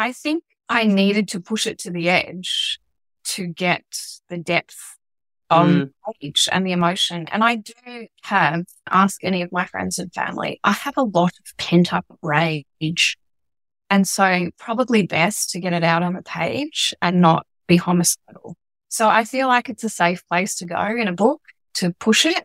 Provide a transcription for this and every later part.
I think I needed to push it to the edge to get the depth on mm. page and the emotion. And I do have, ask any of my friends and family, I have a lot of pent up rage. And so probably best to get it out on the page and not be homicidal. So I feel like it's a safe place to go in a book to push it.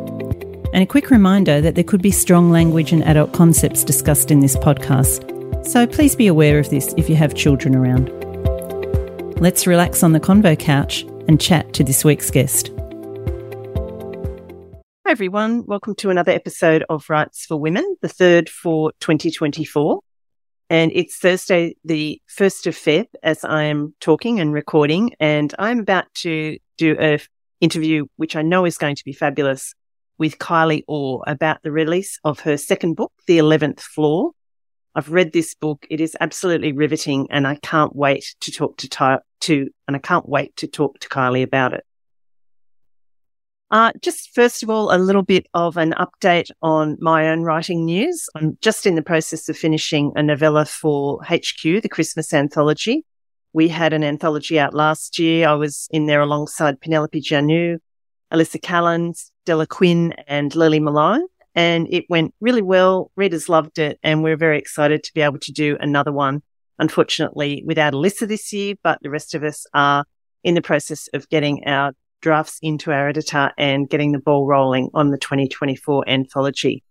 and a quick reminder that there could be strong language and adult concepts discussed in this podcast, so please be aware of this if you have children around. Let's relax on the convo couch and chat to this week's guest. Hi, everyone. Welcome to another episode of Writes for Women, the third for 2024. And it's Thursday, the 1st of Feb, as I am talking and recording. And I'm about to do a interview, which I know is going to be fabulous with Kylie Orr about the release of her second book, The 11th Floor. I've read this book. It is absolutely riveting and I can't wait to talk to, Ty- to and I can't wait to talk to Kylie about it. Uh, just first of all, a little bit of an update on my own writing news. I'm just in the process of finishing a novella for HQ, the Christmas anthology. We had an anthology out last year. I was in there alongside Penelope Janu, Alissa Callens, Della Quinn and Lily Malone. And it went really well. Readers loved it. And we're very excited to be able to do another one. Unfortunately, without Alissa this year, but the rest of us are in the process of getting our drafts into our editor and getting the ball rolling on the 2024 anthology.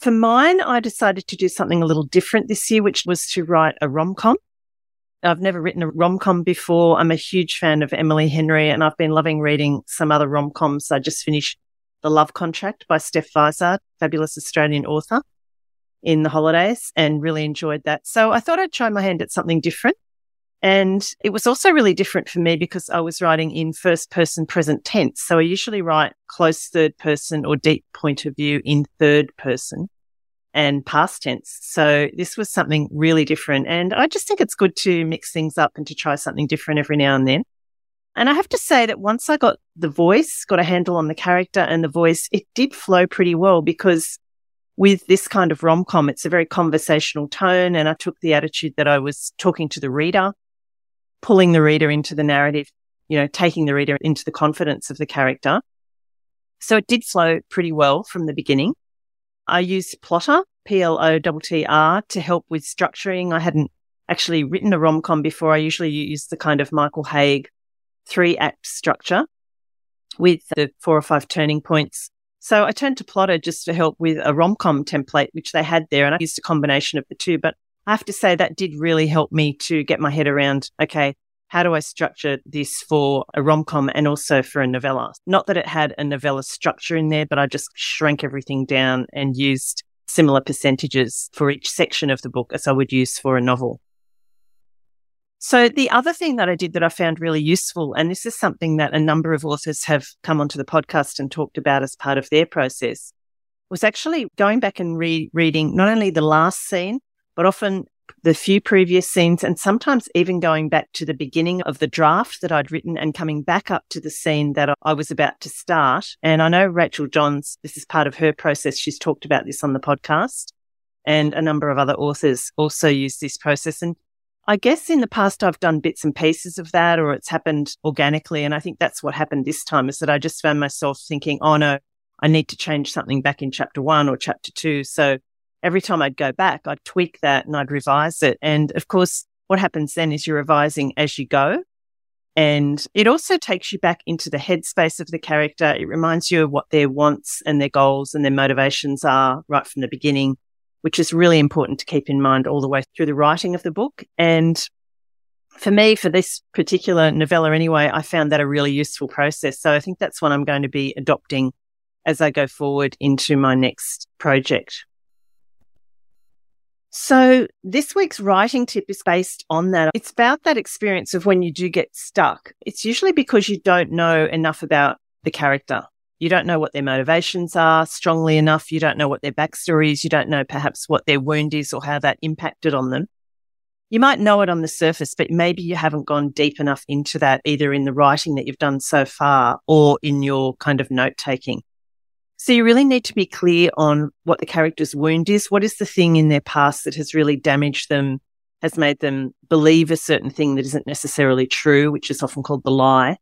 For mine, I decided to do something a little different this year, which was to write a rom com. I've never written a rom com before. I'm a huge fan of Emily Henry and I've been loving reading some other rom coms. I just finished The Love Contract by Steph Vizard, fabulous Australian author in the holidays and really enjoyed that. So I thought I'd try my hand at something different. And it was also really different for me because I was writing in first person present tense. So I usually write close third person or deep point of view in third person and past tense. So this was something really different. And I just think it's good to mix things up and to try something different every now and then. And I have to say that once I got the voice, got a handle on the character and the voice, it did flow pretty well because with this kind of rom com, it's a very conversational tone. And I took the attitude that I was talking to the reader, pulling the reader into the narrative, you know, taking the reader into the confidence of the character. So it did flow pretty well from the beginning. I used Plottr, P-L-O-T-T-R to help with structuring. I hadn't actually written a rom-com before. I usually use the kind of Michael Hauge three act structure with the four or five turning points. So I turned to Plottr just to help with a rom-com template, which they had there. And I used a combination of the two, but I have to say that did really help me to get my head around, okay, how do I structure this for a rom com and also for a novella? Not that it had a novella structure in there, but I just shrank everything down and used similar percentages for each section of the book as I would use for a novel. So the other thing that I did that I found really useful, and this is something that a number of authors have come onto the podcast and talked about as part of their process, was actually going back and re- reading not only the last scene, but often the few previous scenes and sometimes even going back to the beginning of the draft that I'd written and coming back up to the scene that I was about to start. And I know Rachel Johns, this is part of her process. She's talked about this on the podcast and a number of other authors also use this process. And I guess in the past, I've done bits and pieces of that or it's happened organically. And I think that's what happened this time is that I just found myself thinking, oh no, I need to change something back in chapter one or chapter two. So every time I'd go back, I'd tweak that and I'd revise it. And of course, what happens then is you're revising as you go. And it also takes you back into the headspace of the character. It reminds you of what their wants and their goals and their motivations are right from the beginning, which is really important to keep in mind all the way through the writing of the book. And for me, for this particular novella anyway, I found that a really useful process. So I think that's what I'm going to be adopting as I go forward into my next project. So this week's writing tip is based on that. It's about that experience of when you do get stuck. It's usually because you don't know enough about the character. You don't know what their motivations are strongly enough. You don't know what their backstory is. You don't know perhaps what their wound is or how that impacted on them. You might know it on the surface, but maybe you haven't gone deep enough into that either in the writing that you've done so far or in your kind of note taking. So you really need to be clear on what the character's wound is. What is the thing in their past that has really damaged them, has made them believe a certain thing that isn't necessarily true, which is often called the lie.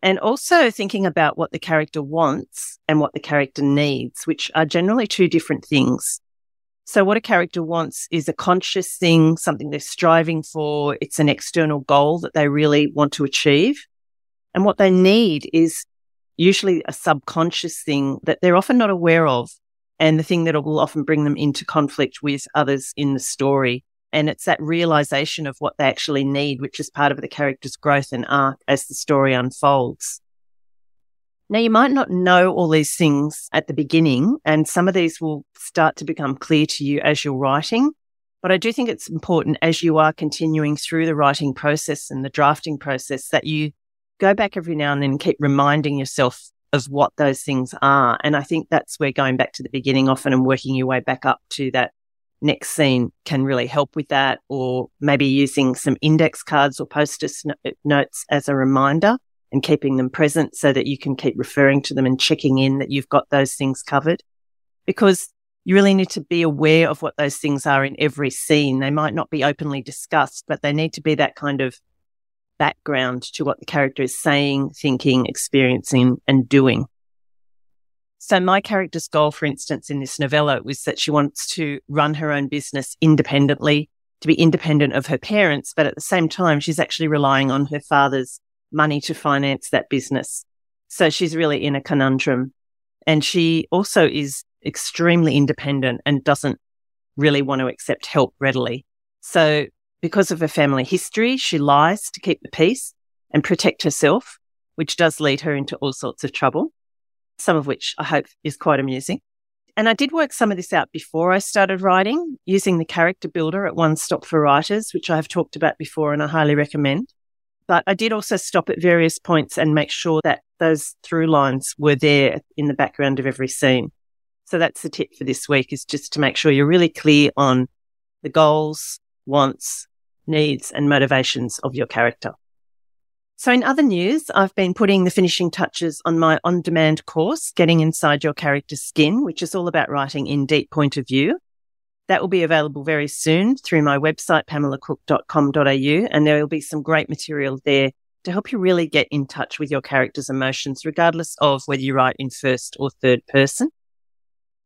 And also thinking about what the character wants and what the character needs, which are generally two different things. So what a character wants is a conscious thing, something they're striving for. It's an external goal that they really want to achieve. And what they need is usually a subconscious thing that they're often not aware of and the thing that will often bring them into conflict with others in the story. And it's that realization of what they actually need, which is part of the character's growth and arc as the story unfolds. Now, you might not know all these things at the beginning, and some of these will start to become clear to you as you're writing. But I do think it's important as you are continuing through the writing process and the drafting process that you go back every now and then and keep reminding yourself of what those things are. And I think that's where going back to the beginning often and working your way back up to that next scene can really help with that, or maybe using some index cards or post-it notes as a reminder and keeping them present so that you can keep referring to them and checking in that you've got those things covered. Because you really need to be aware of what those things are in every scene. They might not be openly discussed, but they need to be that kind of background to what the character is saying, thinking, experiencing, and doing. So my character's goal, for instance, in this novella was that she wants to run her own business independently, to be independent of her parents, but at the same time, she's actually relying on her father's money to finance that business. So she's really in a conundrum. And she also is extremely independent and doesn't really want to accept help readily. So because of her family history, she lies to keep the peace and protect herself, which does lead her into all sorts of trouble, some of which I hope is quite amusing. And I did work some of this out before I started writing using the character builder at One Stop for Writers, which I have talked about before and I highly recommend. But I did also stop at various points and make sure that those through lines were there in the background of every scene. So that's the tip for this week is just to make sure you're really clear on the goals, wants, needs, and motivations of your character. So in other news, I've been putting the finishing touches on my on demand course, Getting Inside Your Character's Skin, which is all about writing in deep point of view. That will be available very soon through my website, pamelacook.com.au. And there will be some great material there to help you really get in touch with your character's emotions, regardless of whether you write in first or third person.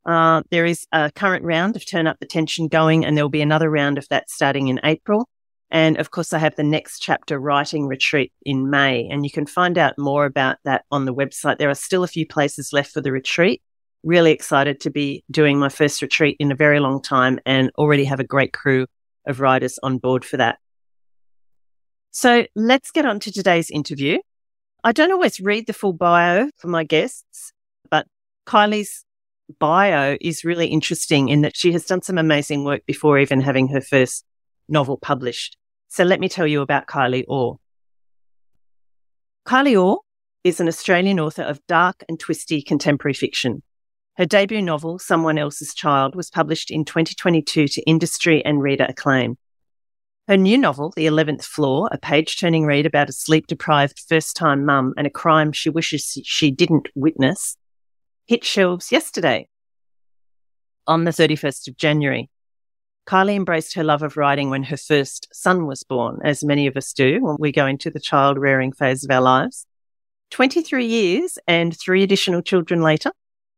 Uh, there is a current round of Turn Up the Tension going, and there will be another round of that starting in April. And of course, I have the next chapter writing retreat in May, and you can find out more about that on the website. There are still a few places left for the retreat. Really excited to be doing my first retreat in a very long time and already have a great crew of writers on board for that. So let's get on to today's interview. I don't always read the full bio for my guests, but Kylie's bio is really interesting in that she has done some amazing work before even having her first novel published. So let me tell you about Kylie Orr. Kylie Orr is an Australian author of dark and twisty contemporary fiction. Her debut novel, Someone Else's Child, was published in 2022 to industry and reader acclaim. Her new novel, The Eleventh Floor, a page turning read about a sleep deprived first time mum and a crime she wishes she didn't witness, hit shelves yesterday on the 31st of January. Kylie embraced her love of writing when her first son was born, as many of us do when we go into the child rearing phase of our lives. 23 years and three additional children later,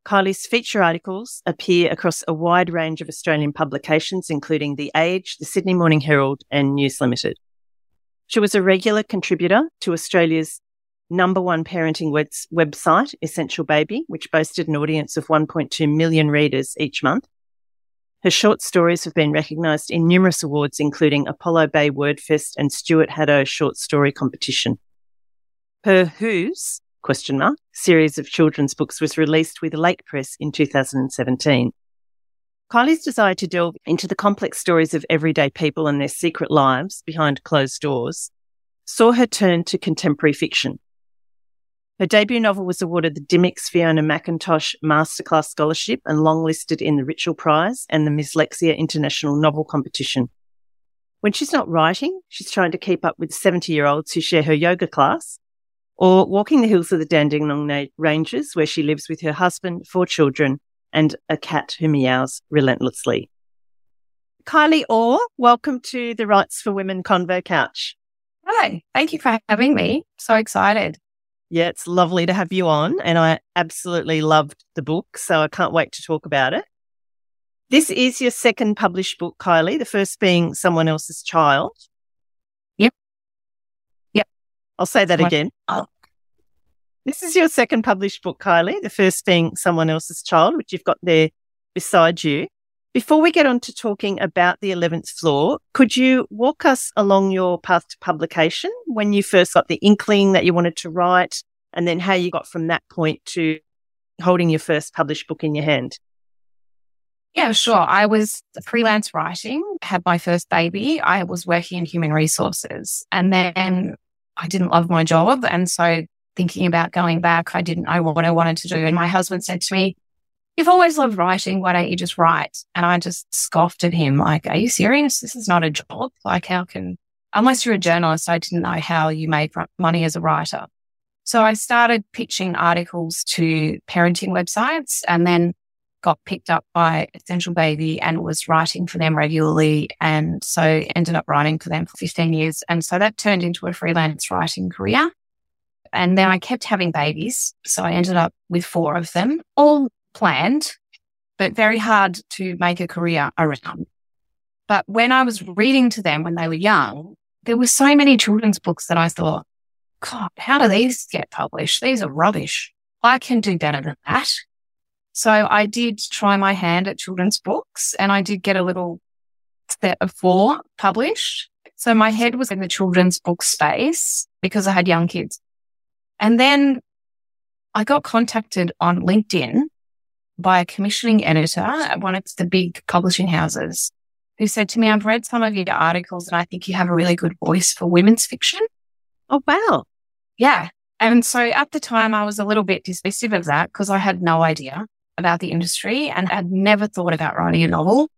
Kylie's feature articles appear across a wide range of Australian publications, including The Age, the Sydney Morning Herald, and News Limited. She was a regular contributor to Australia's number one parenting website, Essential Baby, which boasted an audience of 1.2 million readers each month. Her short stories have been recognised in numerous awards, including Apollo Bay Wordfest and Stuart Hadow Short Story Competition. Her Who's question mark series of children's books was released with Lake Press in 2017. Kylie's desire to delve into the complex stories of everyday people and their secret lives behind closed doors saw her turn to contemporary fiction. Her debut novel was awarded the Dymocks Fiona McIntosh Masterclass Scholarship and longlisted in the Richell Prize and the Mslexia International Novel Competition. When she's not writing, she's trying to keep up with 70 year olds who share her yoga class or walking the hills of the Dandenong Ranges where she lives with her husband, four children, and a cat who meows relentlessly. Kylie Orr, welcome to the Writes for Women Convo Couch. Hi, thank you for having me. So excited. Yeah, it's lovely to have you on. And I absolutely loved the book. So I can't wait to talk about it. This is your second published book, Kylie, the first being Someone Else's Child. Yep. Yep. I'll say that again. Oh. This is your second published book, Kylie, the first being Someone Else's Child, which you've got there beside you. Before we get on to talking about the 11th floor, could you walk us along your path to publication when you first got the inkling that you wanted to write and then how you got from that point to holding your first published book in your hand? Yeah, sure. I was freelance writing, had my first baby. I was working in human resources and then I didn't love my job. And so thinking about going back, I didn't know what I wanted to do. And my husband said to me, You've always loved writing. Why don't you just write? And I just scoffed at him, like, Are you serious? This is not a job. Like, how can, unless you're a journalist, I didn't know how you made money as a writer. So I started pitching articles to parenting websites and then got picked up by Essential Baby and was writing for them regularly. And so ended up writing for them for 15 years. And so that turned into a freelance writing career. And then I kept having babies. So I ended up with four of them, all planned, but very hard to make a career around. But when I was reading to them when they were young, there were so many children's books that I thought, God, how do these get published? These are rubbish. I can do better than that. So I did try my hand at children's books and I did get a little set of four published. So my head was in the children's book space because I had young kids. And then I got contacted on LinkedIn by a commissioning editor at one of the big publishing houses who said to me, I've read some of your articles and I think you have a really good voice for women's fiction. Oh, wow. Yeah. And so at the time, I was a little bit dismissive of that because I had no idea about the industry and had never thought about writing a novel.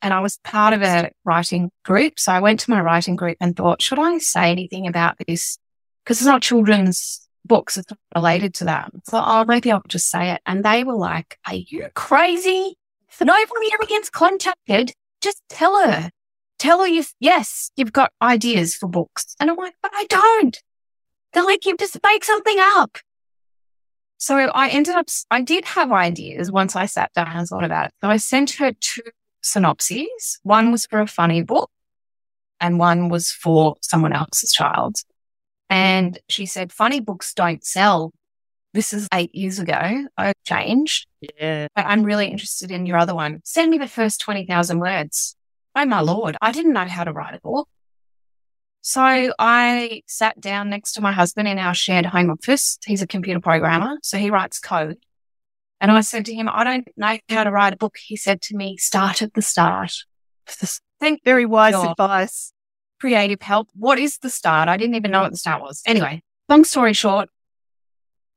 And I was part of a writing group. So I went to my writing group and thought, should I say anything about this? Because it's not children's books related to that. So, oh, maybe I'll just say it. And they were like, Are you crazy? So nobody ever gets contacted. Just tell her. Tell her you, yes, you've got ideas for books. And I'm like, but I don't. They're like, you just make something up. So I ended up, I did have ideas once I sat down and thought about it. So I sent her two synopses. One was for a funny book and one was for someone else's child. And she said, funny books don't sell. This is eight years ago. I've changed. Yeah. I'm really interested in your other one. Send me the first 20,000 words. Oh my Lord. I didn't know how to write a book. So I sat down next to my husband in our shared home office. He's a computer programmer. So he writes code. And I said to him, I don't know how to write a book. He said to me, start at the start. Thank very wise God. advice creative help. What is the start? I didn't even know what the start was. Anyway, long story short,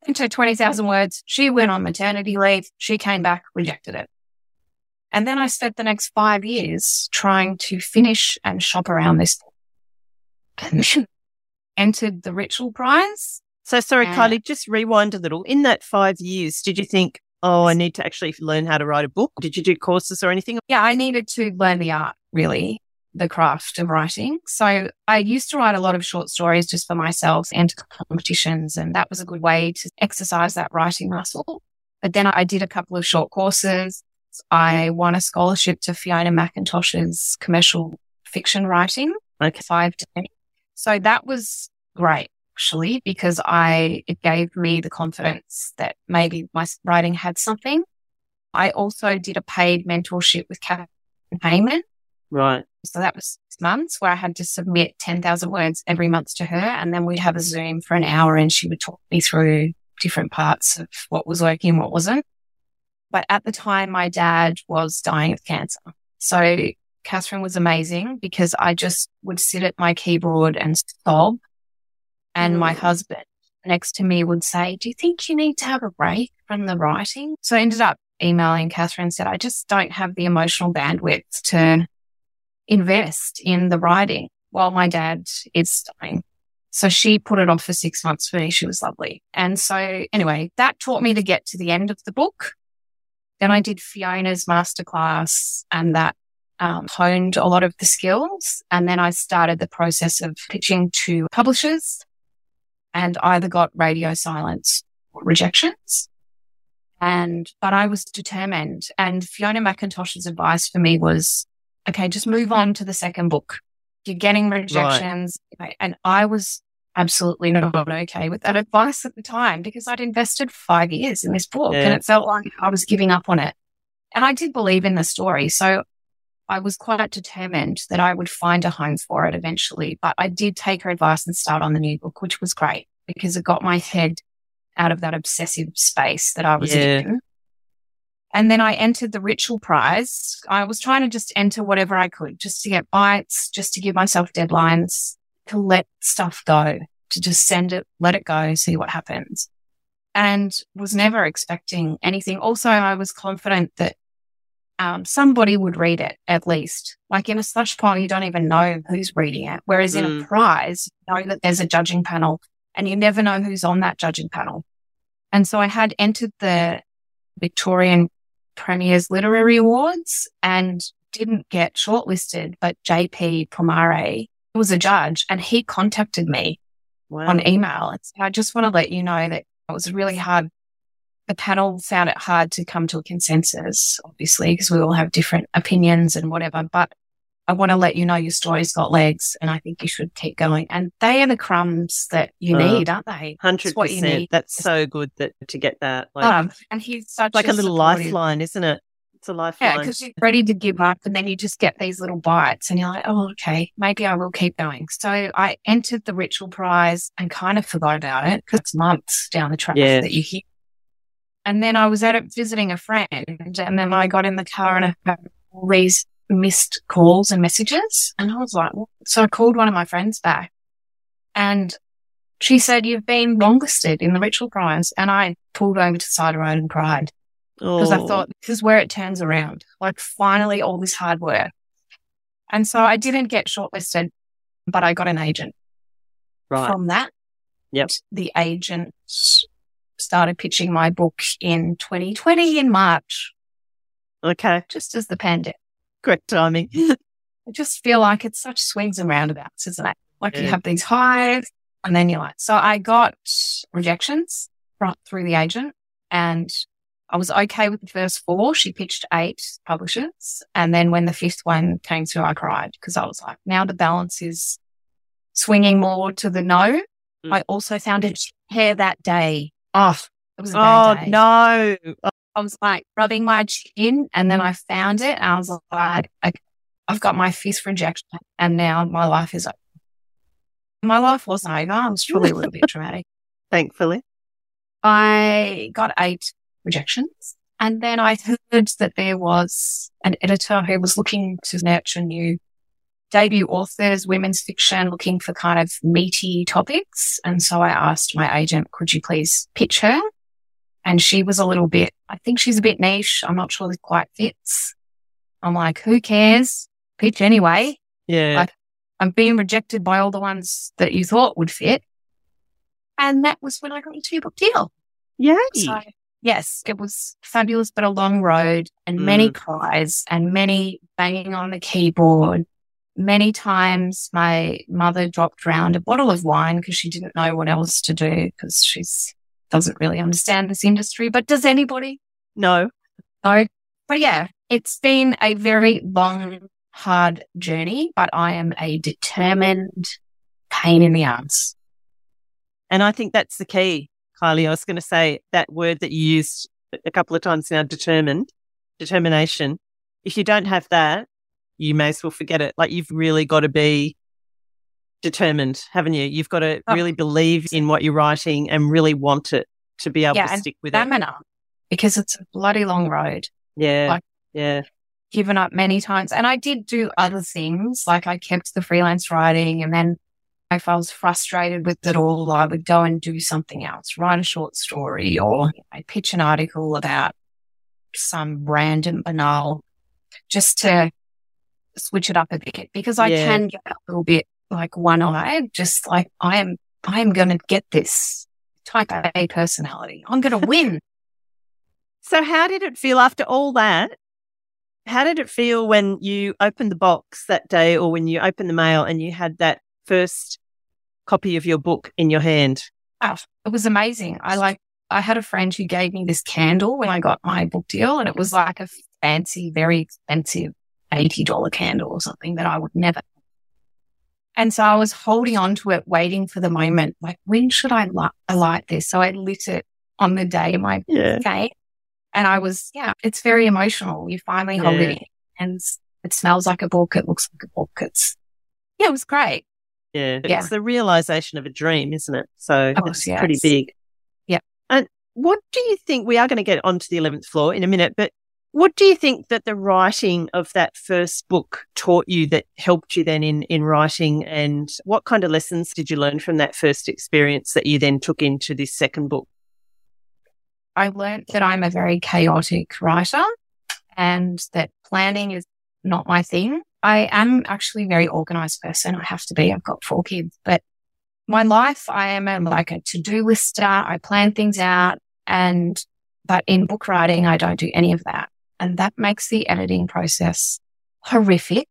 into 20,000 words, she went on maternity leave. She came back, rejected it. And then I spent the next five years trying to finish and shop around this. Entered the Richell Prize. So sorry, and Kylie, just rewind a little. In that five years, did you think, oh, I need to actually learn how to write a book? Did you do courses or anything? Yeah, I needed to learn the art, really the craft of writing. So I used to write a lot of short stories just for myself and competitions. And that was a good way to exercise that writing muscle. But then I did a couple of short courses. I won a scholarship to Fiona McIntosh's commercial fiction writing. Okay. Five days. So that was great actually because I, it gave me the confidence that maybe my writing had something. I also did a paid mentorship with Kathryn Heyman Right. So that was six months where I had to submit 10,000 words every month to her. And then we'd have a Zoom for an hour and she would talk me through different parts of what was working, what wasn't. But at the time, my dad was dying of cancer. So Kathryn was amazing because I just would sit at my keyboard and sob. And mm. my husband next to me would say, Do you think you need to have a break from the writing? So I ended up emailing Kathryn and said, I just don't have the emotional bandwidth to invest in the writing while my dad is dying. So she put it on for six months for me. She was lovely. And so anyway, that taught me to get to the end of the book. Then I did Fiona's masterclass and that um, honed a lot of the skills. And then I started the process of pitching to publishers and either got radio silence or rejections. And, but I was determined. And Fiona McIntosh's advice for me was, okay, just move on to the second book. You're getting rejections. Right. And I was absolutely not okay with that advice at the time because I'd invested five years in this book yeah. and it felt like I was giving up on it. And I did believe in the story. So I was quite determined that I would find a home for it eventually. But I did take her advice and start on the new book, which was great because it got my head out of that obsessive space that I was yeah. in. And then I entered the Richell Prize. I was trying to just enter whatever I could just to get bites, just to give myself deadlines, to let stuff go, to just send it, let it go, see what happens. And was never expecting anything. Also, I was confident that um, somebody would read it at least. Like in a slush pile, you don't even know who's reading it. Whereas mm. in a mm. prize, you know that there's a judging panel and you never know who's on that judging panel. And so I had entered the Victorian Premier's Literary Awards and didn't get shortlisted, but JP Pomare was a judge and he contacted me wow. on email. And so I just want to let you know that it was really hard the panel found it hard to come to a consensus, obviously, because we all have different opinions and whatever. But I want to let you know your story's got legs and I think you should keep going. And they are the crumbs that you uh, need, aren't they? 100%. what you need. That's so good that to get that. Like, um, and he's such like a, a little lifeline, isn't it? It's a lifeline. Yeah, because you're ready to give up and then you just get these little bites and you're like, oh, okay, maybe I will keep going. So I entered the Richell Prize and kind of forgot about it because it's months down the track yeah. that you hear and then I was at it visiting a friend and then I got in the car and I had all these missed calls and messages. And I was like, what? so I called one of my friends back and she said, you've been longlisted in the Richell Prize. And I pulled over to the side of the road and cried because oh. I thought this is where it turns around. Like finally all this hard work. And so I didn't get shortlisted, but I got an agent right. from that. Yep. The agent started pitching my book in 2020 in March. Okay. Just as the pandemic. Great timing. I just feel like it's such swings and roundabouts, isn't it? Like yeah. you have these highs and then you're like, so I got rejections through the agent and I was okay with the first four. She pitched eight publishers. And then when the fifth one came through, I cried because I was like, now the balance is swinging more to the no. Mm. I also found it hair that day Oh, it was a bad oh, day. no. I was like rubbing my chin and then I found it. And I was like, I've got my fifth rejection and now my life is over. My life wasn't over. I was probably a little bit traumatic. Thankfully. I got eight rejections. And then I heard that there was an editor who was looking to nurture new debut authors, women's fiction, looking for kind of meaty topics. And so I asked my agent, could you please pitch her? And she was a little bit, I think she's a bit niche. I'm not sure this quite fits. I'm like, who cares? Pitch anyway. Yeah. Like, I'm being rejected by all the ones that you thought would fit. And that was when I got a two book deal. Yay. So, yes, it was fabulous, but a long road and mm. many cries and many banging on the keyboard many times my mother dropped around a bottle of wine because she didn't know what else to do because she's doesn't really understand this industry. But does anybody? No. No. But yeah, it's been a very long, hard journey, but I am a determined pain in the ass. And I think that's the key, Kylie. I was going to say that word that you used a couple of times now, determined, determination. If you don't have that, you may as well forget it. Like you've really got to be determined, haven't you? You've got to oh. really believe in what you're writing and really want it to be able yeah, to stick with stamina. it. because it's a bloody long road. Yeah. Like, yeah. Given up many times. And I did do other things. Like I kept the freelance writing and then if I was frustrated with it all, I would go and do something else, write a short story or I pitch an article about some random banal just to switch it up a bit because I yeah. can get a little bit like one oh. eyed, just like I am, I am going to get this type of A personality. I'm going to win. so how did it feel after all that? How did it feel when you opened the box that day or when you opened the mail and you had that first copy of your book in your hand? Oh, it was amazing. I like, I had a friend who gave me this candle when I got my book deal and it was like a fancy, very expensive $80 candle or something that I would never. And so I was holding on to it, waiting for the moment, like, when should I light, light this? So I lit it on the day of my yeah. And I was, yeah, it's very emotional. You finally yeah. hold it and it smells like a book. It looks like a book. It's, yeah, it was great. Yeah. yeah. It's the realization of a dream, isn't it? So course, it's yes. pretty big. Yeah. And what do you think? We are going to get onto the 11th floor in a minute, but what do you think that the writing of that first book taught you that helped you then in, in writing? And what kind of lessons did you learn from that first experience that you then took into this second book? I learned that I'm a very chaotic writer and that planning is not my thing. I am actually a very organized person. I have to be. I've got four kids, but my life, I am a, like a to-do lister. I plan things out and, but in book writing, I don't do any of that. And that makes the editing process horrific.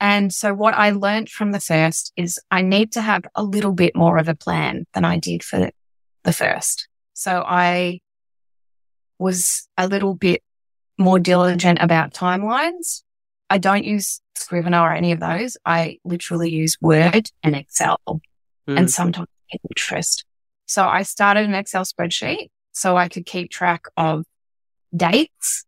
And so what I learned from the first is I need to have a little bit more of a plan than I did for the first. So I was a little bit more diligent about timelines. I don't use Scrivener or any of those. I literally use Word and Excel mm. and sometimes Pinterest. So I started an Excel spreadsheet so I could keep track of dates.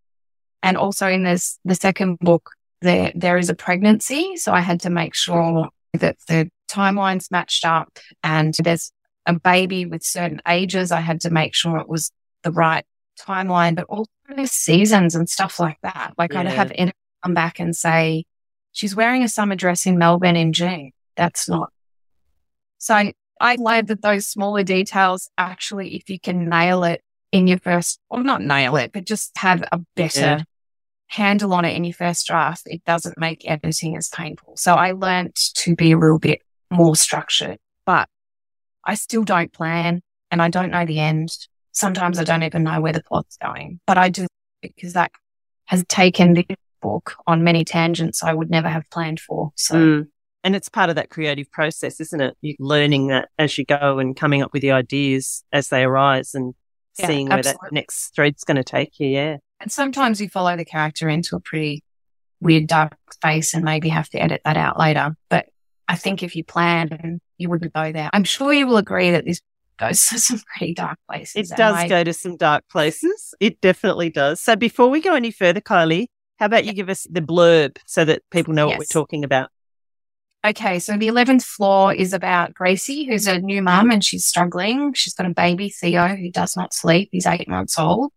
And also in this, the second book, there, there is a pregnancy. So I had to make sure that the timelines matched up and there's a baby with certain ages. I had to make sure it was the right timeline, but also the seasons and stuff like that. Like yeah. I'd have Ed come back and say, she's wearing a summer dress in Melbourne in June. That's not. So I, I learned that those smaller details actually, if you can nail it, in your first, or not nail it, but just have a better yeah. handle on it in your first draft, it doesn't make editing as painful. So I learned to be a little bit more structured, but I still don't plan and I don't know the end. Sometimes I don't even know where the plot's going, but I do because that has taken the book on many tangents I would never have planned for. So. Mm. And it's part of that creative process, isn't it? You're learning that as you go and coming up with the ideas as they arise and yeah, seeing where absolutely. that next thread's going to take you. Yeah. And sometimes you follow the character into a pretty weird dark space and maybe have to edit that out later. But I think if you plan, you wouldn't go there. I'm sure you will agree that this goes to some pretty dark places. It does go to some dark places. It definitely does. So before we go any further, Kylie, how about you give us the blurb so that people know yes. what we're talking about? Okay, so the 11th floor is about Gracie, who's a new mum and she's struggling. She's got a baby, Theo, who does not sleep. He's eight months old.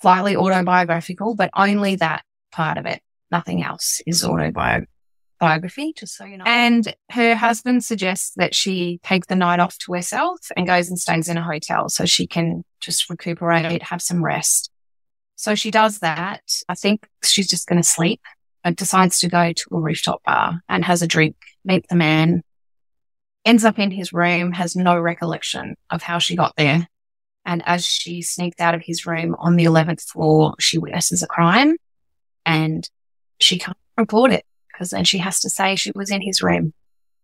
Slightly autobiographical, but only that part of it. Nothing else is autobiography, just so you know. And her husband suggests that she take the night off to herself and goes and stays in a hotel so she can just recuperate, have some rest. So she does that. I think she's just going to sleep and decides to go to a rooftop bar and has a drink meet the man, ends up in his room, has no recollection of how she got there. And as she sneaks out of his room on the 11th floor, she witnesses a crime and she can't report it because then she has to say she was in his room.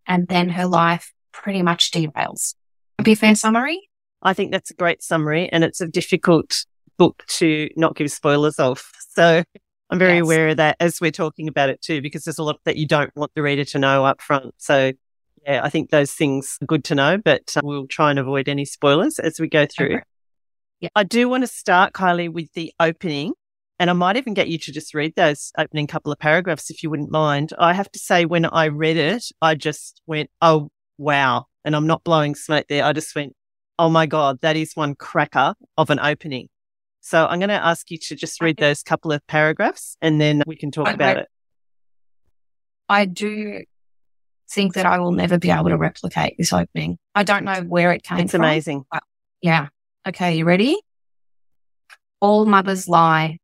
And then her life pretty much derails. Be a fair summary? I think that's a great summary and it's a difficult book to not give spoilers of. So I'm very yes. aware of that as we're talking about it too, because there's a lot that you don't want the reader to know up front. So yeah, I think those things are good to know, but uh, we'll try and avoid any spoilers as we go through. Okay. Yeah. I do want to start, Kylie, with the opening. And I might even get you to just read those opening couple of paragraphs if you wouldn't mind. I have to say, when I read it, I just went, oh, wow. And I'm not blowing smoke there. I just went, oh my God, that is one cracker of an opening. So I'm going to ask you to just read those couple of paragraphs and then we can talk about it. I do think that I will never be able to replicate this opening. I don't know where it came it's from. It's amazing. Yeah. Okay. You ready? All mothers lie.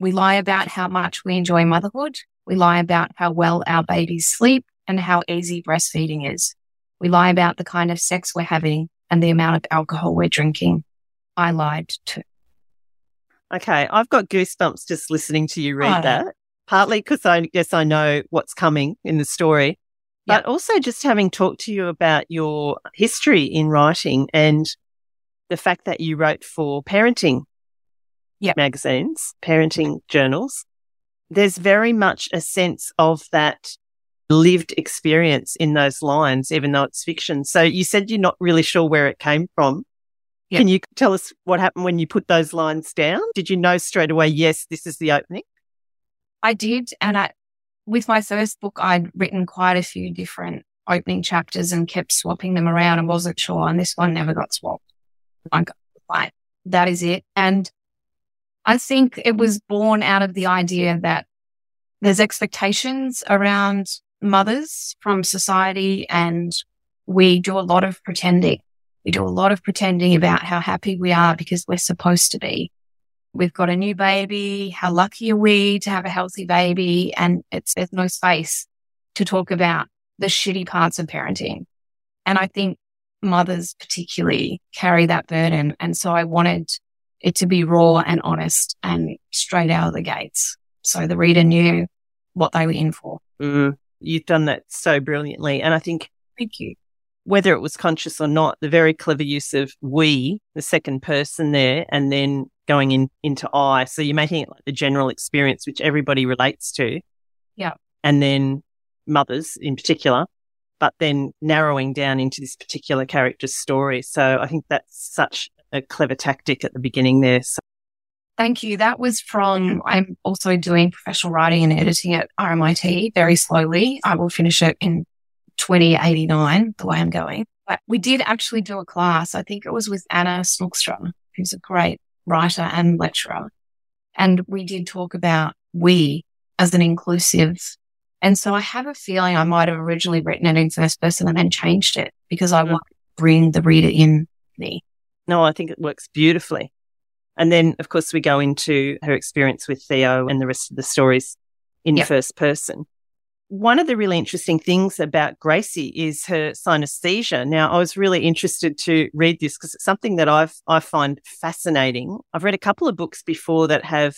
We lie about how much we enjoy motherhood. We lie about how well our babies sleep and how easy breastfeeding is. We lie about the kind of sex we're having and the amount of alcohol we're drinking. I lied too. Okay. I've got goosebumps just listening to you read oh. that, partly because I guess I know what's coming in the story, but yep. also just having talked to you about your history in writing and the fact that you wrote for parenting yep. magazines, parenting journals. There's very much a sense of that lived experience in those lines, even though it's fiction. So you said you're not really sure where it came from. Yep. Can you tell us what happened when you put those lines down? Did you know straight away, yes, this is the opening? I did. And I, with my first book, I'd written quite a few different opening chapters and kept swapping them around and wasn't sure. And this one never got swapped. I got, right, that is it. And I think it was born out of the idea that there's expectations around mothers from society and we do a lot of pretending. We do a lot of pretending about how happy we are because we're supposed to be. We've got a new baby. How lucky are we to have a healthy baby? And it's, there's no space to talk about the shitty parts of parenting. And I think mothers particularly carry that burden. And so I wanted it to be raw and honest and straight out of the gates. So the reader knew what they were in for. Mm. You've done that so brilliantly. And I think, thank you. Whether it was conscious or not, the very clever use of we, the second person there, and then going in into I. So you're making it like the general experience, which everybody relates to. Yeah. And then mothers in particular, but then narrowing down into this particular character's story. So I think that's such a clever tactic at the beginning there. So Thank you. That was from, I'm also doing professional writing and editing at RMIT very slowly. I will finish it in 2089, the way I'm going. But we did actually do a class. I think it was with Anna Snoekstra, who's a great writer and lecturer. And we did talk about we as an inclusive. And so I have a feeling I might have originally written it in first person and then changed it because I mm. want to bring the reader in me. No, I think it works beautifully. And then, of course, we go into her experience with Theo and the rest of the stories in yep. first person. One of the really interesting things about Gracie is her synesthesia. Now, I was really interested to read this because it's something that I've, I find fascinating. I've read a couple of books before that have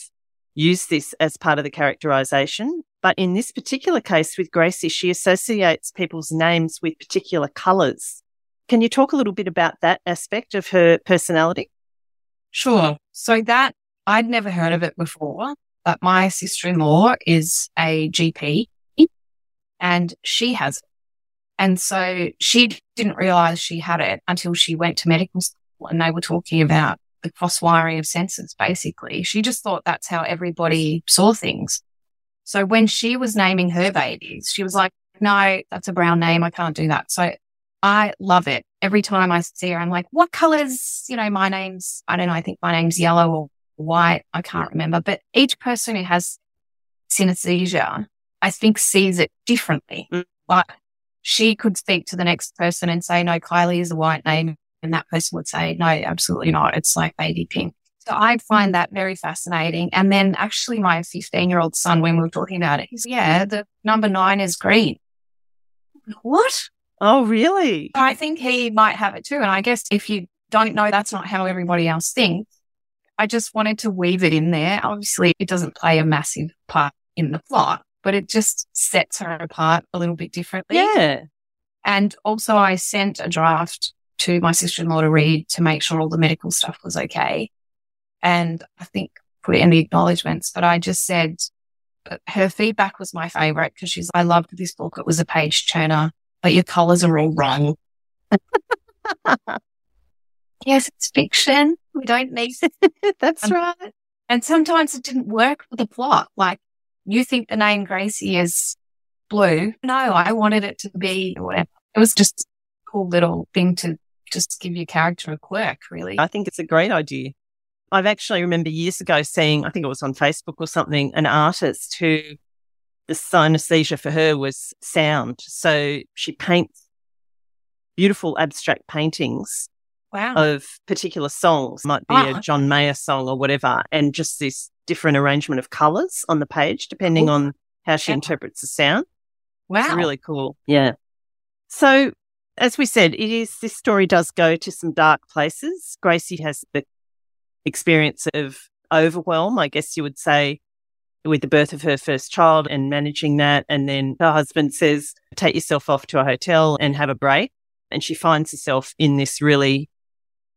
used this as part of the characterization. But in this particular case with Gracie, she associates people's names with particular colors. Can you talk a little bit about that aspect of her personality? Sure. So that I'd never heard of it before, but my sister-in-law is a GP and she has it. And so she didn't realize she had it until she went to medical school and they were talking about the cross wiring of senses, basically. She just thought that's how everybody saw things. So when she was naming her babies, she was like, no, that's a brown name. I can't do that. So I love it. Every time I see her, I'm like, what colors? You know, my name's, I don't know, I think my name's yellow or white. I can't remember. But each person who has synesthesia, I think sees it differently. Mm. Like she could speak to the next person and say, no, Kylie is a white name. And that person would say, no, absolutely not. It's like baby pink. So I find that very fascinating. And then actually my 15 year old son, when we were talking about it, he's, yeah, the number nine is green. What? Oh, really? I think he might have it too. And I guess if you don't know, that's not how everybody else thinks. I just wanted to weave it in there. Obviously, it doesn't play a massive part in the plot, but it just sets her apart a little bit differently. Yeah. And also, I sent a draft to my sister in law to read to make sure all the medical stuff was okay. And I think put it in the acknowledgements, but I just said her feedback was my favorite because she's, I loved this book. It was a page turner but your colors are all wrong. yes, it's fiction. We don't need it. That's um, right. And sometimes it didn't work for the plot. Like you think the name Gracie is blue. No, I wanted it to be whatever. It was just a cool little thing to just give your character a quirk, really. I think it's a great idea. I've actually remember years ago seeing, I think it was on Facebook or something, an artist who the synesthesia for her was sound. So she paints beautiful abstract paintings Wow. of particular songs, might be a. Ah. John Mayer song or whatever, and just this different arrangement of colors on the page, depending on how she Yeah. interprets the sound. wow. It's really cool. Yeah. So, as we said, it is this story does go to some dark places. Gracie has the experience of overwhelm, I guess you would say, with the birth of her first child and managing that. And then her husband says, take yourself off to a hotel and have a break. And she finds herself in this really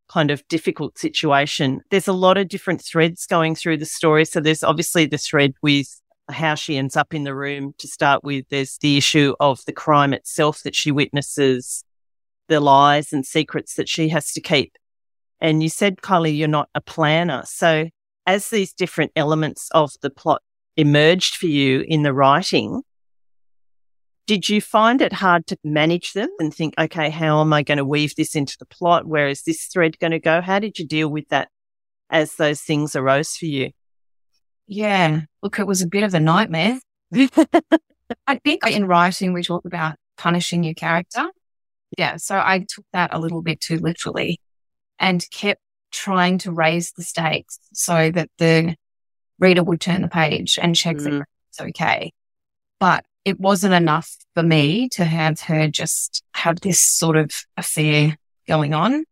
kind of difficult situation. There's a lot of different threads going through the story. So there's obviously the thread with how she ends up in the room to start with. There's the issue of the crime itself that she witnesses, the lies and secrets that she has to keep. And you said, Kylie, you're not a planner. So as these different elements of the plot emerged for you in the writing, did you find it hard to manage them and think, okay, how am I going to weave this into the plot? Where is this thread going to go? How did you deal with that as those things arose for you? Yeah. Look, it was a bit of a nightmare. I think in writing, we talk about punishing your character. Yeah. So I took that a little bit too literally and kept trying to raise the stakes so that the reader would turn the page and check that Mm. it's okay. But it wasn't enough for me to have her just have this sort of affair going on.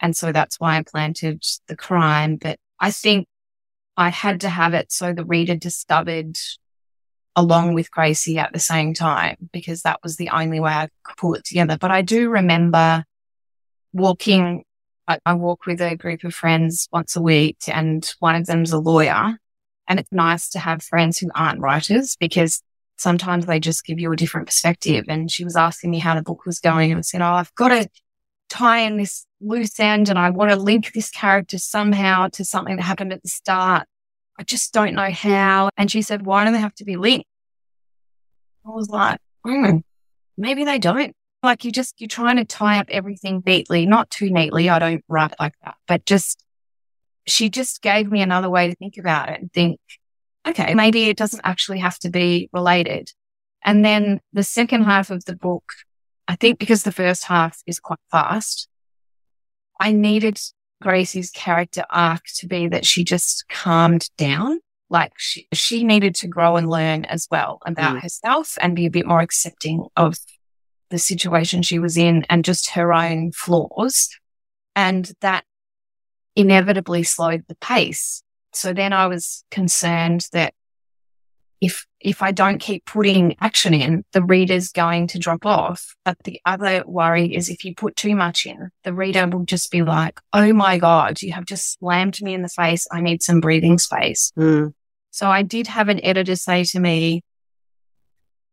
And so that's why I planted the crime. But I think I had to have it so the reader discovered along with Gracie at the same time because that was the only way I could pull it together. But I do remember walking, I, I walk with a group of friends once a week and one of them's a lawyer. And it's nice to have friends who aren't writers because sometimes they just give you a different perspective. And she was asking me how the book was going and I said, Oh, I've got to tie in this loose end and I want to link this character somehow to something that happened at the start. I just don't know how. And she said, why don't they have to be linked? I was like, hmm, maybe they don't. Like you just, you're trying to tie up everything neatly, not too neatly. I don't write like that, but just, she just gave me another way to think about it and think, okay, maybe it doesn't actually have to be related. And then the second half of the book, I think because the first half is quite fast, I needed Gracie's character arc to be that she just calmed down. Like she, she needed to grow and learn as well about Mm. herself and be a bit more accepting of the situation she was in and just her own flaws. And that inevitably slowed the pace. So then I was concerned that if if I don't keep putting action in, the reader's going to drop off. But the other worry is if you put too much in, the reader will just be like, "Oh my god, you have just slammed me in the face. I need some breathing space." Mm. So I did have an editor say to me,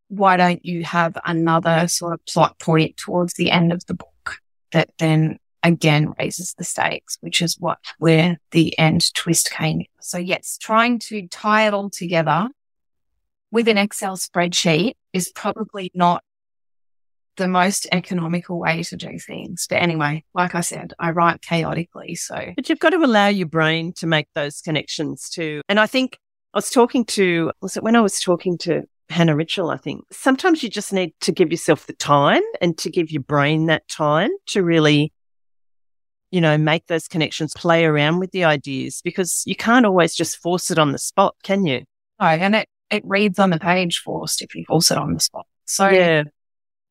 "Why don't you have another sort of plot point towards the end of the book that then again raises the stakes, which is what where the end twist came. So yes, trying to tie it all together with an Excel spreadsheet is probably not the most economical way to do things. But anyway, like I said, I write chaotically. So But you've got to allow your brain to make those connections too. And I think I was talking to, was it when I was talking to Hannah Richell, I think sometimes you just need to give yourself the time and to give your brain that time to really, you know, make those connections, play around with the ideas because you can't always just force it on the spot, can you? oh, and it, it reads on the page forced if you force it on the spot. So yeah.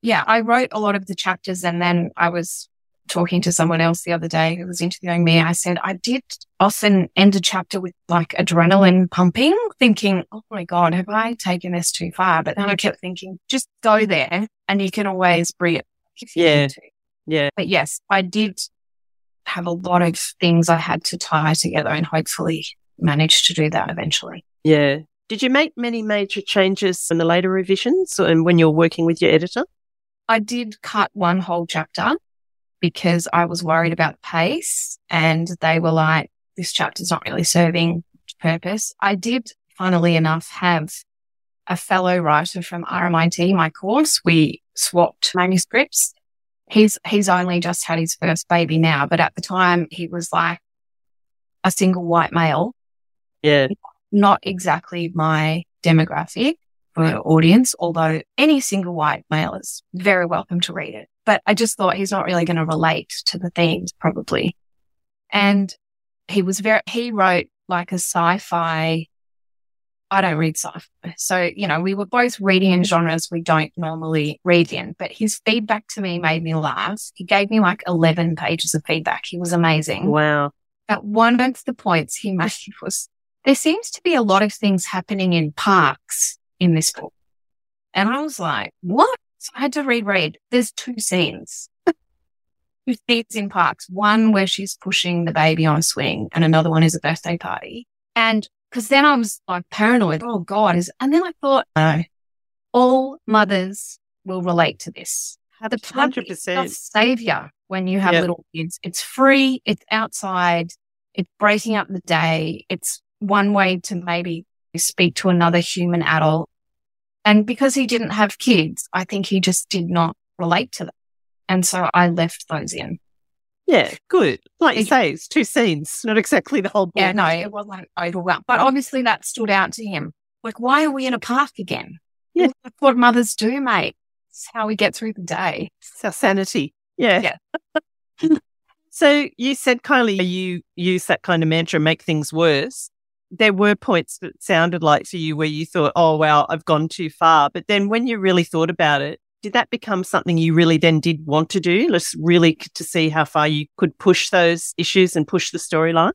yeah, I wrote a lot of the chapters and then I was talking to someone else the other day who was interviewing me. I said, I did often end a chapter with like adrenaline pumping, thinking, oh my God, have I taken this too far? But then I kept thinking, just go there and you can always bring it if you Yeah. need to. Yeah. But yes, I did have a lot of things I had to tie together and hopefully managed to do that eventually. Yeah. Did you make many major changes in the later revisions and when you're working with your editor? I did cut one whole chapter because I was worried about pace and they were like, this chapter's not really serving purpose. I did, funnily enough, have a fellow writer from RMIT, my course. We swapped manuscripts. He's, he's only just had his first baby now, but at the time he was like, a single white male. Yeah. Not exactly my demographic for audience, although any single white male is very welcome to read it. But I just thought he's not really going to relate to the themes probably. And he was very, he wrote like a sci-fi. I don't read sci-fi. So, you know, we were both reading in genres we don't normally read in, but his feedback to me made me laugh. He gave me like 11 pages of feedback. He was amazing. Wow. But one of the points he made was there seems to be a lot of things happening in parks in this book. And I was like, what? So I had to reread. There's two scenes. two scenes in parks. One where she's pushing the baby on a swing and another one is a birthday party. And because then I was like paranoid. Oh God. Is, and then I thought, no, all mothers will relate to this. The plug 100%. is savior when you have yep. little kids. It's free. It's outside. It's breaking up the day. It's one way to maybe speak to another human adult and because he didn't have kids, I think he just did not relate to them. And so I left those in. Yeah, good. Like you say, it's two scenes, not exactly the whole book. Yeah, no, it wasn't overwhelmed. But obviously that stood out to him. Like, why are we in a park again? Yeah. That's what mothers do, mate. It's how we get through the day. It's our sanity. Yeah. Yeah. so you said, Kylie, you use that kind of mantra, make things worse there were points that sounded like to you where you thought, oh, wow, I've gone too far. But then when you really thought about it, did that become something you really then did want to do? Let's really to see how far you could push those issues and push the storyline?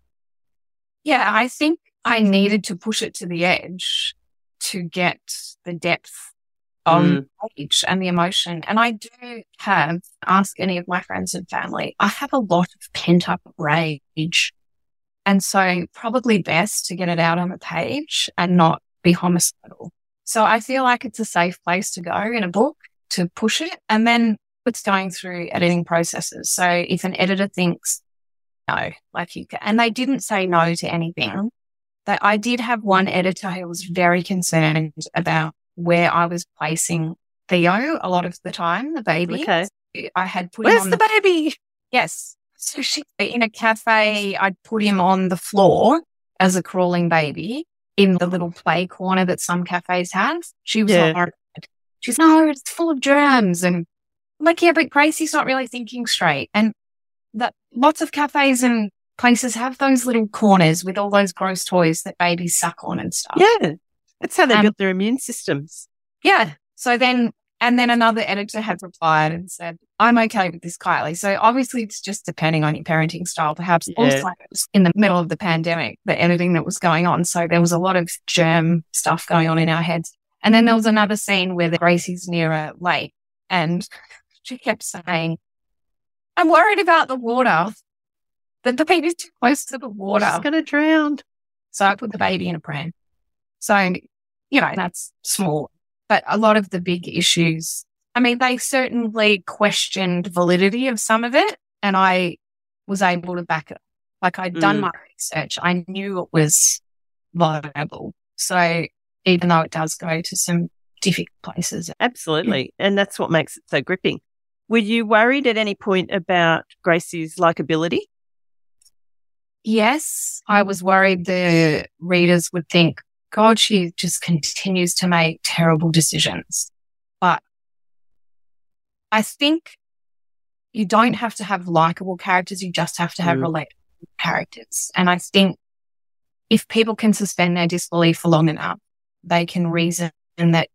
Yeah, I think I needed to push it to the edge to get the depth on mm. page and the emotion. And I do have, ask any of my friends and family, I have a lot of pent up rage and so probably best to get it out on the page and not be homicidal. So I feel like it's a safe place to go in a book to push it. And then it's going through editing processes. So if an editor thinks no, like you can, and they didn't say no to anything, that I did have one editor who was very concerned about where I was placing Theo a lot of the time, the baby. Okay. I had put Where's the, the baby? Yes. So she, in a cafe, I'd put him on the floor as a crawling baby in the little play corner that some cafes have. She was yeah. She's no, it's full of germs. And I'm like, yeah, but Gracie's not really thinking straight. And that lots of cafes and places have those little corners with all those gross toys that babies suck on and stuff. Yeah. That's how they um, built their immune systems. Yeah. So then and then another editor had replied and said, I'm okay with this, Kylie. So obviously it's just depending on your parenting style. Perhaps yeah. also in the middle of the pandemic, the editing that was going on. So there was a lot of germ stuff going on in our heads. And then there was another scene where the Gracie's near a lake and she kept saying, I'm worried about the water. That the baby's too close to the water. She's going to drown. So I put the baby in a pram. So, you know, that's small but a lot of the big issues, I mean, they certainly questioned validity of some of it. And I was able to back it. Like I'd done mm. my research. I knew it was viable. So even though it does go to some difficult places. Absolutely. Yeah. And that's what makes it so gripping. Were you worried at any point about Gracie's likability? Yes, I was worried the readers would think, God, she just continues to make terrible decisions. But I think you don't have to have likable characters. You just have to have mm. relatable characters. And I think if people can suspend their disbelief for long enough, they can reason that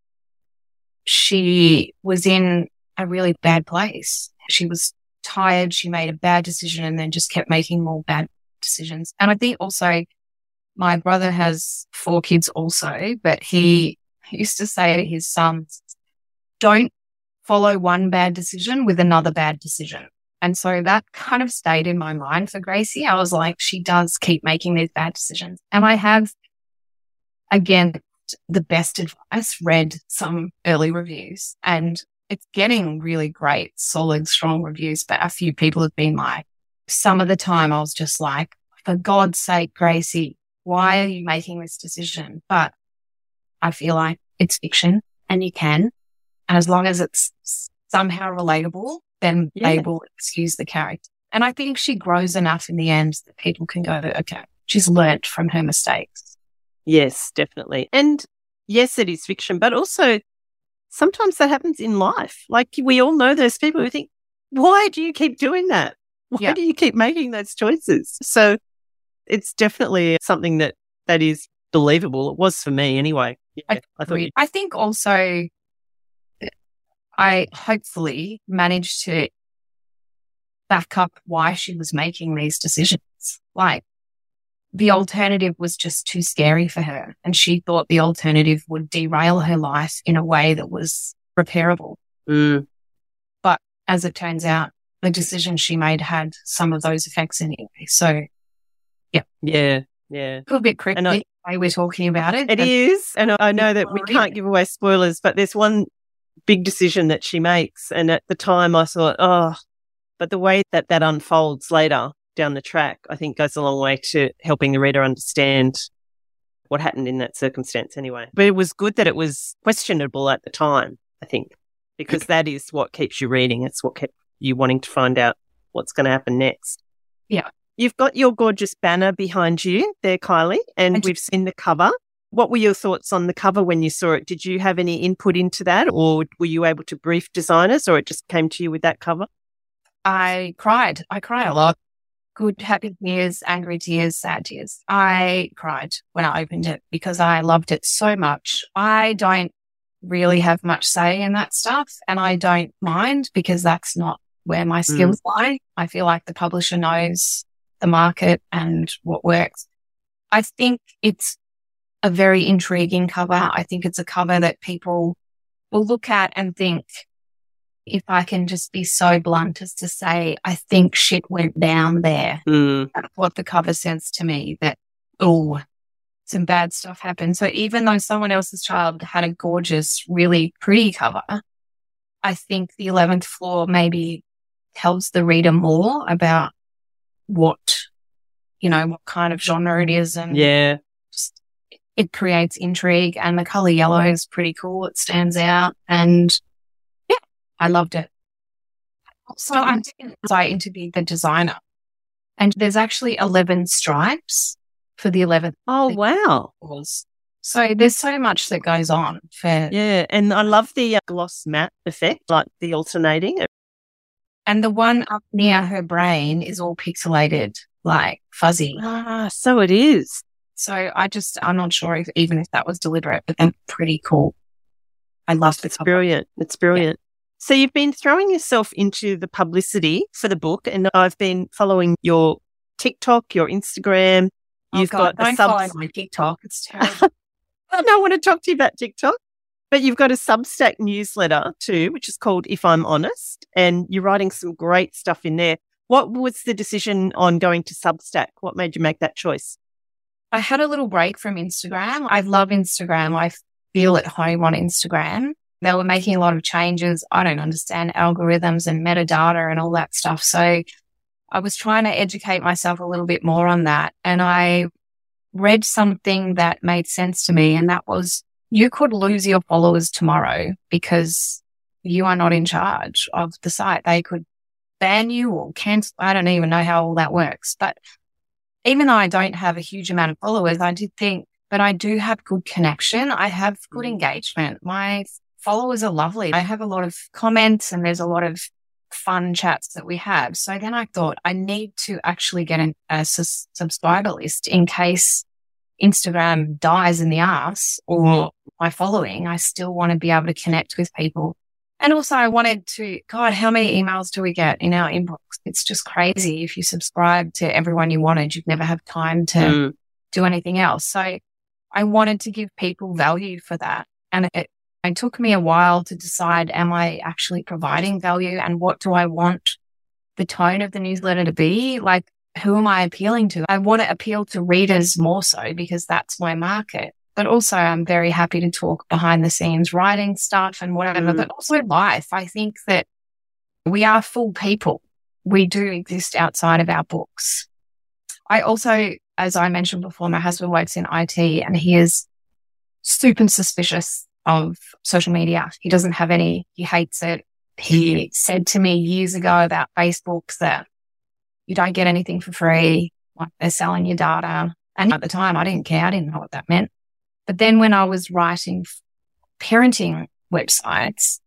she was in a really bad place. She was tired. She made a bad decision and then just kept making more bad decisions. And I think also my brother has four kids also, but he used to say to his sons, don't follow one bad decision with another bad decision. And so that kind of stayed in my mind for Gracie. I was like, she does keep making these bad decisions. And I have, again, the best advice, read some early reviews and it's getting really great, solid, strong reviews. But a few people have been like, some of the time I was just like, for God's sake, Gracie, why are you making this decision? But I feel like it's fiction and you can, as long as it's somehow relatable, then yeah. they will excuse the character. And I think she grows enough in the end that people can go, okay, she's learnt from her mistakes. Yes, definitely. And yes, it is fiction, but also sometimes that happens in life. Like we all know those people who think, why do you keep doing that? Why yeah. do you keep making those choices? So it's definitely something that that is believable. It was for me anyway. Yeah, I, I thought I think also uh, I hopefully managed to back up why she was making these decisions. Like the alternative was just too scary for her. And she thought the alternative would derail her life in a way that was repairable. Mm. But as it turns out, the decision she made had some of those effects anyway. So, yeah. Yeah. Yeah. A little bit creepy and I, way we're talking about it. It is, And I know that we can't give away spoilers, but there's one big decision that she makes. And at the time I thought, oh, but the way that that unfolds later down the track, I think goes a long way to helping the reader understand what happened in that circumstance anyway. But it was good that it was questionable at the time, I think, because that is what keeps you reading. It's what kept you wanting to find out what's going to happen next. Yeah. You've got your gorgeous banner behind you there, Kylie, and we've seen the cover. What were your thoughts on the cover when you saw it? Did you have any input into that or were you able to brief designers or it just came to you with that cover? I cried. I cry a lot. Good, happy tears, angry tears, sad tears. I cried when I opened it because I loved it so much. I don't really have much say in that stuff and I don't mind because that's not where my mm. skills mm. lie. I feel like the publisher knows the market and what works. I think it's a very intriguing cover. I think it's a cover that people will look at and think, if I can just be so blunt as to say, I think shit went down there. Mm. That's what the cover says to me that, oh, some bad stuff happened. So even though someone else's child had a gorgeous, really pretty cover, I think the 11th floor maybe tells the reader more about what, you know, what kind of genre it is. And yeah, just, it creates intrigue and the color yellow is pretty cool. It stands out and I loved it. So I, I interviewed the designer and there's actually 11 stripes for the 11th. Oh, wow. So there's so much that goes on. For- yeah. And I love the uh, gloss matte effect, like the alternating. And the one up near her brain is all pixelated, like fuzzy. Ah, so it is. So I just, I'm not sure if even if that was deliberate, but then pretty cool. I love it. It's brilliant. It's brilliant. So you've been throwing yourself into the publicity for the book, and I've been following your TikTok, your Instagram. Oh you've God, got don't a sub- follow my TikTok. It's terrible. I don't want to talk to you about TikTok, but you've got a Substack newsletter too, which is called If I'm Honest, and you're writing some great stuff in there. What was the decision on going to Substack? What made you make that choice? I had a little break from Instagram. I love Instagram. I feel at home on Instagram they were making a lot of changes. I don't understand algorithms and metadata and all that stuff. So I was trying to educate myself a little bit more on that. And I read something that made sense to me. And that was you could lose your followers tomorrow because you are not in charge of the site. They could ban you or cancel. I don't even know how all that works. But even though I don't have a huge amount of followers, I did think, but I do have good connection. I have good mm. engagement. My followers are lovely. I have a lot of comments and there's a lot of fun chats that we have. So then I thought I need to actually get an, a su- subscriber list in case Instagram dies in the ass or my following. I still want to be able to connect with people. And also I wanted to, God, how many emails do we get in our inbox? It's just crazy. If you subscribe to everyone you wanted, you'd never have time to mm. do anything else. So I wanted to give people value for that. And it it took me a while to decide, am I actually providing value and what do I want the tone of the newsletter to be? Like, who am I appealing to? I want to appeal to readers more so because that's my market. But also I'm very happy to talk behind the scenes writing stuff and whatever, mm. but also life. I think that we are full people. We do exist outside of our books. I also, as I mentioned before, my husband works in IT and he is super suspicious of social media. He doesn't have any, he hates it. He said to me years ago about Facebook that you don't get anything for free. Like they're selling your data. And at the time, I didn't care. I didn't know what that meant. But then when I was writing parenting websites,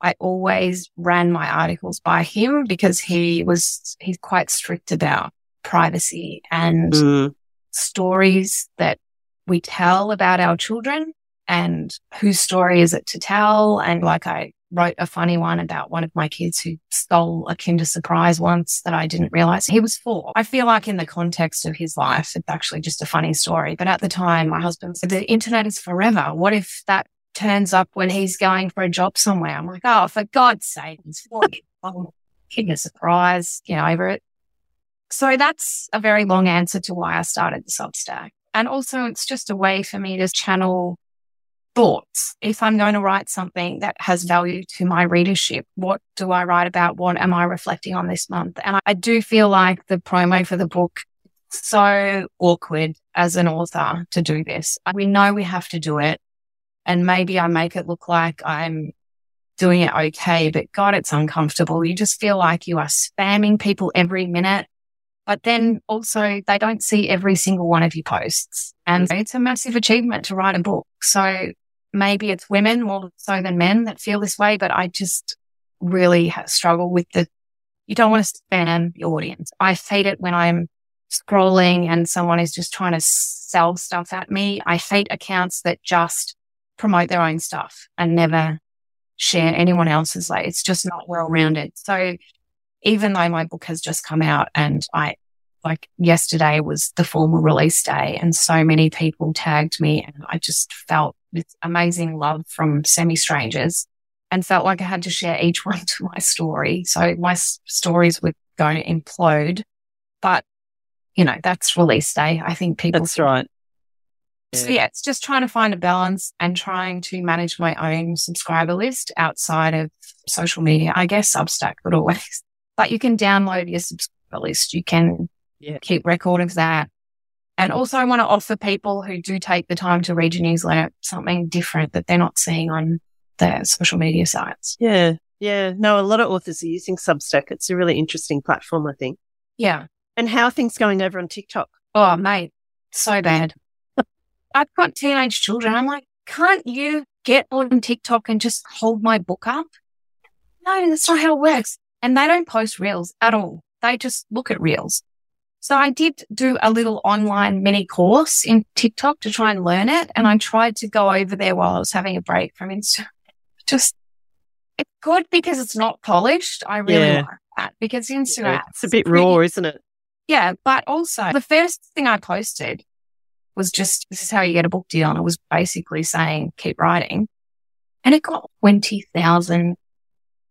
I always ran my articles by him because he was, he's quite strict about privacy and mm. stories that we tell about our children and whose story is it to tell. And like I wrote a funny one about one of my kids who stole a Kinder Surprise once that I didn't realize he was four. I feel like in the context of his life, it's actually just a funny story. But at the time, my husband said, the internet is forever. What if that turns up when he's going for a job somewhere? I'm like, oh, for God's sake, he's four. Kinder Surprise, you know, over it. So that's a very long answer to why I started the Substack. And also it's just a way for me to channel thoughts. If I'm going to write something that has value to my readership, what do I write about? What am I reflecting on this month? And I do feel like the promo for the book so awkward as an author to do this. We know we have to do it. And maybe I make it look like I'm doing it okay, but God, it's uncomfortable. You just feel like you are spamming people every minute. But then also they don't see every single one of your posts. And it's a massive achievement to write a book. So maybe it's women more so than men that feel this way, but I just really struggle with the, you don't want to spam your audience. I hate it when I'm scrolling and someone is just trying to sell stuff at me. I hate accounts that just promote their own stuff and never share anyone else's. Like it's just not well rounded. So even though my book has just come out and I like yesterday was the formal release day and so many people tagged me and I just felt this amazing love from semi strangers and felt like I had to share each one to my story. So my s- stories were going to implode, but you know, that's release day. I think people. That's right. So yeah, it's just trying to find a balance and trying to manage my own subscriber list outside of social media. I guess Substack would always, but you can download your subscriber list. You can yeah. keep record of that. And also I want to offer people who do take the time to read your newsletter something different that they're not seeing on their social media sites. Yeah. Yeah. No, a lot of authors are using Substack. It's a really interesting platform, I think. Yeah. And how are things going over on TikTok? Oh, mate, so bad. I've got teenage children. I'm like, can't you get on TikTok and just hold my book up? No, that's not how it works. And they don't post reels at all. They just look at reels. So I did do a little online mini course in TikTok to try and learn it. And I tried to go over there while I was having a break from Instagram. Just, it's good because it's not polished. I really yeah. like that because Instagram. Yeah, it's a bit pretty, raw, isn't it? Yeah. But also the first thing I posted was just, this is how you get a book deal. And it was basically saying, keep writing. And it got 20,000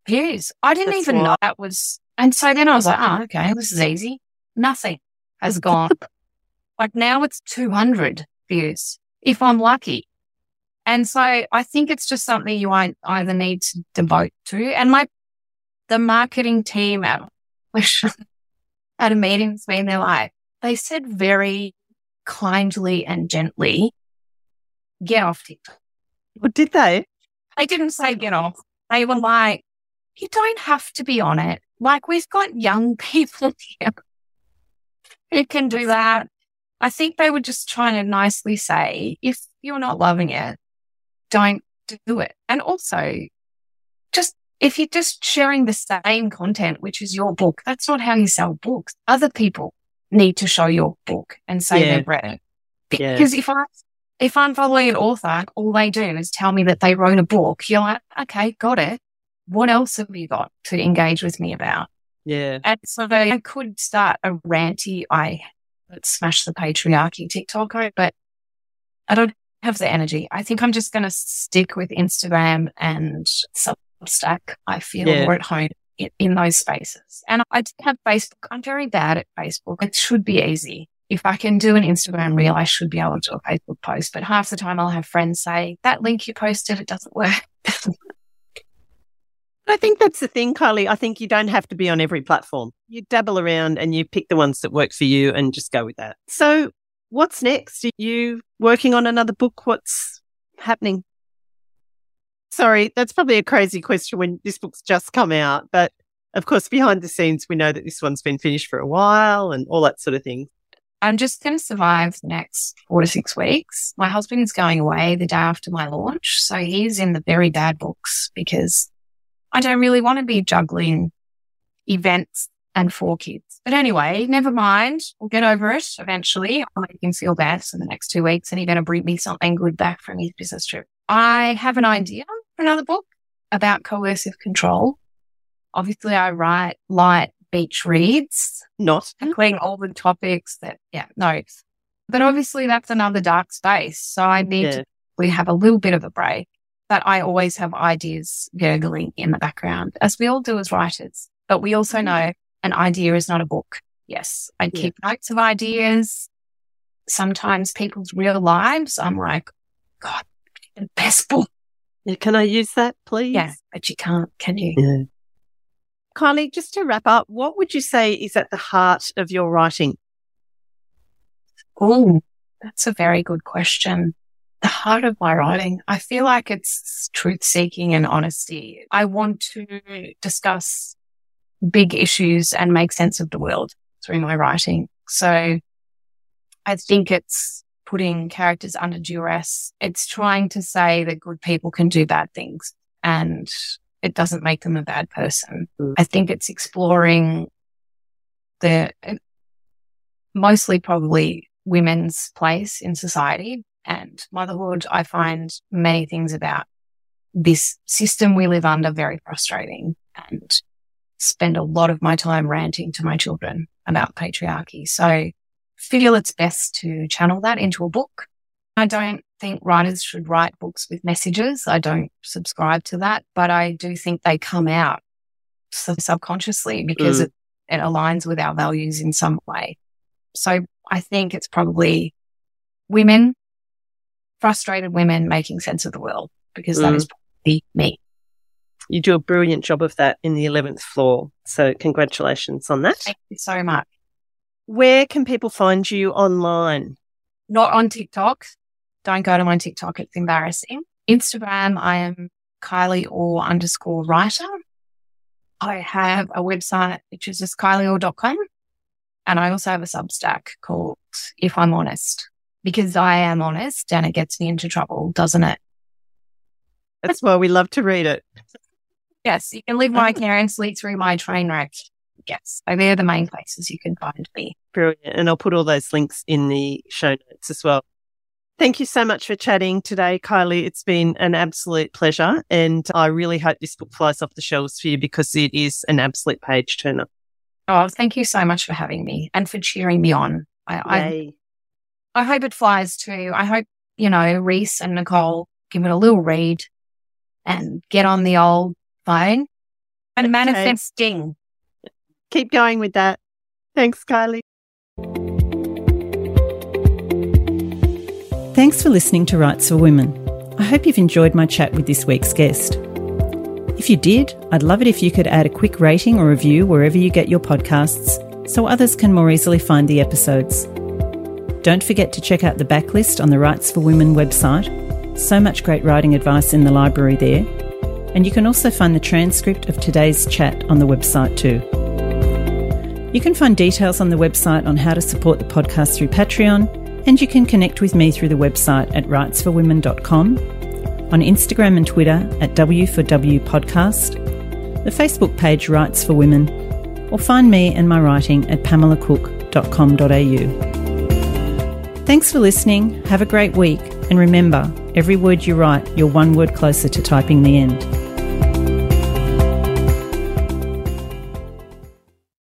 views. I didn't That's even know that was, and so then I was like, oh, okay, this is easy nothing has gone. like now it's 200 views if I'm lucky. And so I think it's just something you either need to devote to. And my, the marketing team at, at a meeting with me, and they're like, they said very kindly and gently, get off TikTok. What did they? They didn't say get off. They were like, you don't have to be on it. Like we've got young people here who can do that. I think they were just trying to nicely say, if you're not loving it, don't do it. And also, just if you're just sharing the same content, which is your book, that's not how you sell books. Other people need to show your book and say yeah. they've read it. Because yeah. if I if I'm following an author, all they do is tell me that they wrote a book. You're like, okay, got it. What else have you got to engage with me about? Yeah. And so I could start a ranty, I smash the patriarchy TikTok, but I don't have the energy. I think I'm just going to stick with Instagram and Substack. I feel yeah. more at home in, in, those spaces. And I have Facebook. I'm very bad at Facebook. It should be easy. If I can do an Instagram reel, I should be able to do a Facebook post. But half the time I'll have friends say, that link you posted, it doesn't work. I think that's the thing, Kylie. I think you don't have to be on every platform. You dabble around and you pick the ones that work for you and just go with that. So, what's next? Are you working on another book? What's happening? Sorry, that's probably a crazy question when this book's just come out. But of course, behind the scenes, we know that this one's been finished for a while and all that sort of thing. I'm just going to survive the next four to six weeks. My husband's going away the day after my launch. So he's in the very bad books because I don't really want to be juggling events and four kids. But anyway, never mind. We'll get over it eventually. I'll make him feel best in the next two weeks and he's going to bring me something good back from his business trip. I have an idea for another book about coercive control. Obviously, I write light beach reads, not including all the topics that, yeah, no. But obviously, that's another dark space. So I need yeah. to we have a little bit of a break. But I always have ideas gurgling in the background, as we all do as writers. But we also mm-hmm. know an idea is not a book. Yes, I yeah. keep notes of ideas. Sometimes people's real lives, I'm like, God, the best book. Yeah, can I use that, please? Yeah, but you can't, can you? Yeah. Kylie, just to wrap up, what would you say is at the heart of your writing? Oh, that's a very good question. The heart of my writing, I feel like it's truth seeking and honesty. I want to discuss big issues and make sense of the world through my writing. So I think it's putting characters under duress. It's trying to say that good people can do bad things and it doesn't make them a bad person. Mm. I think it's exploring the mostly probably women's place in society and motherhood. I find many things about this system we live under very frustrating and spend a lot of my time ranting to my children about patriarchy. So feel it's best to channel that into a book. I don't think writers should write books with messages. I don't subscribe to that, but I do think they come out subconsciously because mm. it, it aligns with our values in some way. So I think it's probably women, frustrated women making sense of the world because mm. that is probably me. You do a brilliant job of that in the 11th floor. So congratulations on that. Thank you so much. Where can people find you online? Not on TikTok. Don't go to my TikTok. It's embarrassing. Instagram, I am Kylie Orr underscore writer. I have a website, which is just kylieorr.com. And I also have a Substack called If I'm Honest, because I am honest and it gets me into trouble, doesn't it? That's why we love to read it. Yes, you can live vicariously through my train wreck. Yes, so they're the main places you can find me. Brilliant. And I'll put all those links in the show notes as well. Thank you so much for chatting today, Kylie. It's been an absolute pleasure. And I really hope this book flies off the shelves for you because it is an absolute page turner. Oh, thank you so much for having me and for cheering me on. I, I, I hope it flies too. I hope, you know, Reese and Nicole give it a little read and get on the old phone and okay. manifesting. Keep going with that. Thanks, Kylie. Thanks for listening to Writes for Women. I hope you've enjoyed my chat with this week's guest. If you did, I'd love it if you could add a quick rating or review wherever you get your podcasts so others can more easily find the episodes. Don't forget to check out the backlist on the Writes for Women website. So much great writing advice in the library there. And you can also find the transcript of today's chat on the website too. You can find details on the website on how to support the podcast through Patreon, and you can connect with me through the website at writesforwomen.com, on Instagram and Twitter at W4W Podcast, the Facebook page Writes for Women, or find me and my writing at pamelacook.com.au. Thanks for listening, have a great week, and remember, every word you write, you're one word closer to typing the end.